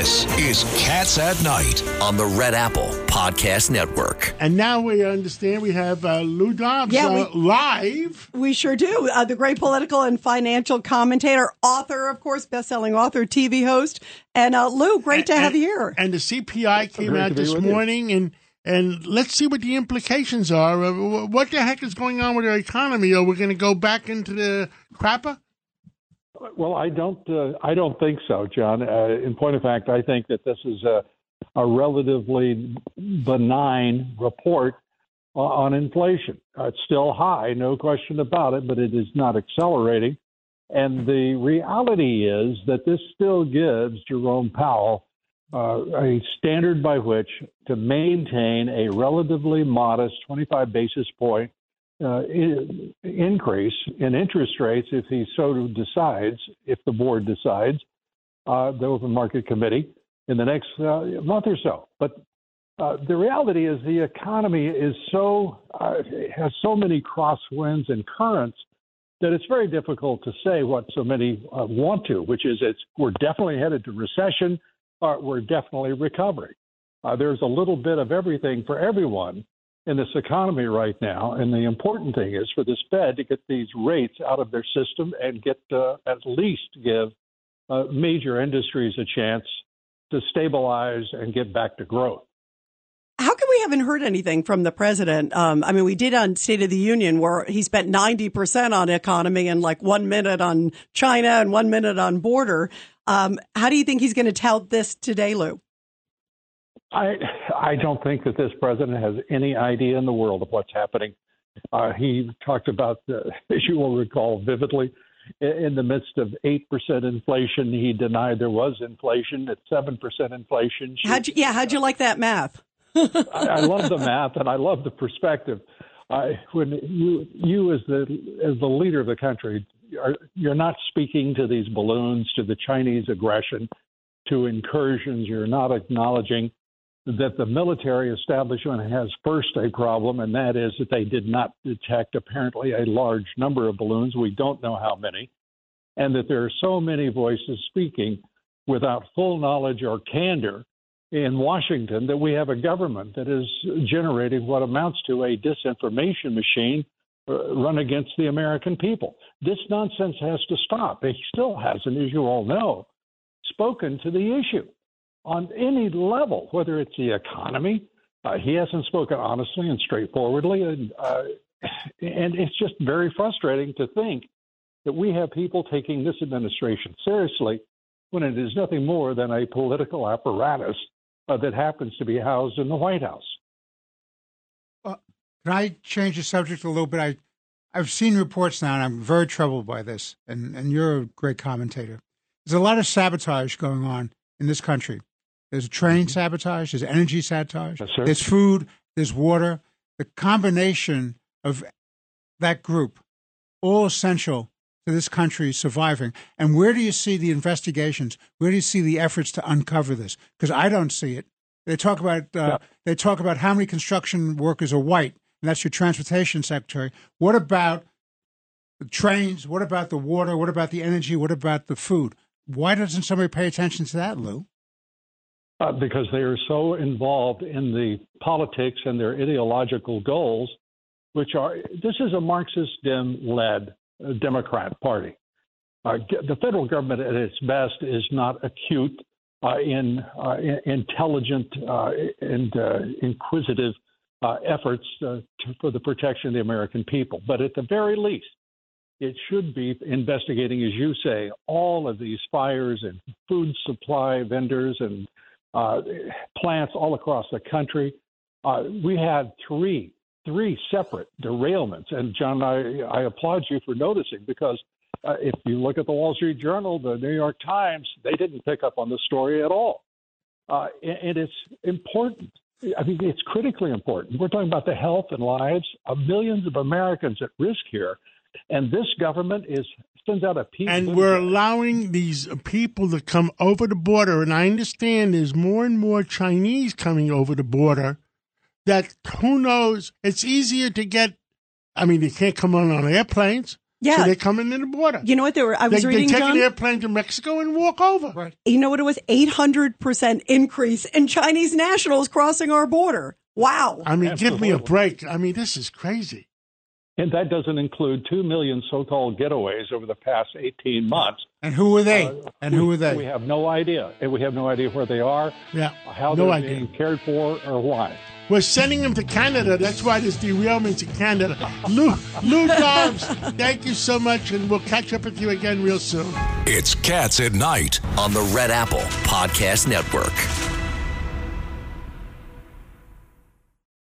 This is Cats at Night on the Red Apple Podcast Network. And now we understand we have uh, Lou Dobbs Yeah, uh, we- live. We sure do. Uh, the great political and financial commentator, author, of course, best-selling author, TV host, and uh, Lou, great to have and, you here. And the CPI came out this with you. morning, and and let's see what the implications are. Uh, what the heck is going on with our economy? Are we going to go back into the crapper? Well, I don't. Uh, I don't think so, John. Uh, in point of fact, I think that this is a, a relatively benign report on inflation. Uh, it's still high, no question about it, but it is not accelerating. And the reality is that this still gives Jerome Powell uh, a standard by which to maintain a relatively modest 25 basis point uh, increase in interest rates if he so decides, if the board decides, uh, the open market committee in the next uh, month or so. But uh, the reality is the economy is so uh, has so many crosswinds and currents that it's very difficult to say what so many uh, want to, which is it's we're definitely headed to recession, or we're definitely recovering. There's a little bit of everything for everyone in this economy right now, and the important thing is for this Fed to get these rates out of their system and get uh, at least give uh, major industries a chance to stabilize and get back to growth. How come we haven't heard anything from the president? Um, I mean, we did on State of the Union where he spent 90% on economy and like one minute on China and one minute on border. Um, how do you think he's going to tout this today, Lou? I I don't think that this president has any idea in the world of what's happening. Uh, he talked about, uh, as you will recall vividly, in the midst of eight percent inflation, he denied there was inflation. At seven percent inflation, she- How'd you, yeah, how'd you like that math? I, I love the math and I love the perspective. I, when you you as the as the leader of the country, are, you're not speaking to these balloons, to the Chinese aggression, to incursions. You're not acknowledging that the military establishment has first a problem, and that is that they did not detect apparently a large number of balloons. We don't know how many, and that there are so many voices speaking without full knowledge or candor in Washington that we have a government that is generating what amounts to a disinformation machine uh, run against the American people. This nonsense has to stop. He still hasn't, as you all know, spoken to the issue on any level, whether it's the economy. Uh, he hasn't spoken honestly and straightforwardly, and uh, and it's just very frustrating to think that we have people taking this administration seriously when it is nothing more than a political apparatus uh, that happens to be housed in the White House. Can I change the subject a little bit? I, I've seen reports now, and I'm very troubled by this. And, and you're a great commentator. There's a lot of sabotage going on in this country. There's train sabotage. There's energy sabotage. Yes. There's food. There's water. The combination of that group, all essential to this country surviving. And where do you see the investigations? Where do you see the efforts to uncover this? Because I don't see it. They talk about uh, they talk about how many construction workers are white, and that's your transportation secretary. What about the trains? What about the water? What about the energy? What about the food? Why doesn't somebody pay attention to that, Lou? Uh, because they are so involved in the politics and their ideological goals, which are this is a Marxist Dem led uh, Democrat Party. Uh, the federal government at its best is not acute, uh, in, uh, in intelligent uh, and uh, inquisitive efforts to, for the protection of the American people. But at the very least, it should be investigating, as you say, all of these fires and food supply vendors and uh, plants all across the country. Uh, we had three three separate derailments, and John, I, I applaud you for noticing because uh, if you look at the Wall Street Journal, the New York Times, they didn't pick up on the story at all, uh, and, and it's important. I mean, it's critically important. We're talking about the health and lives of millions of Americans at risk here, and this government is sends out a peace. And we're allowing these people to come over the border. And I understand there's more and more Chinese coming over the border that who knows, it's easier to get, I mean, they can't come on on airplanes, Yeah. So they're coming in the border. You know what? They were. I they, was they reading. take John, an airplane to Mexico and walk over. Right. you know what? It was eight hundred percent increase in Chinese nationals crossing our border. Wow. I mean, give me a break. I mean, this is crazy. And that doesn't include 2 million so called getaways over the past 18 months. And who were they? Uh, and who were they? We have no idea. And we have no idea where they are, Yeah. how no they're idea. being cared for, or why. We're sending them to Canada. That's why there's derailments in Canada. Lou, Lou Dobbs, thank you so much, and we'll catch up with you again real soon. It's Cats at Night on the Red Apple Podcast Network.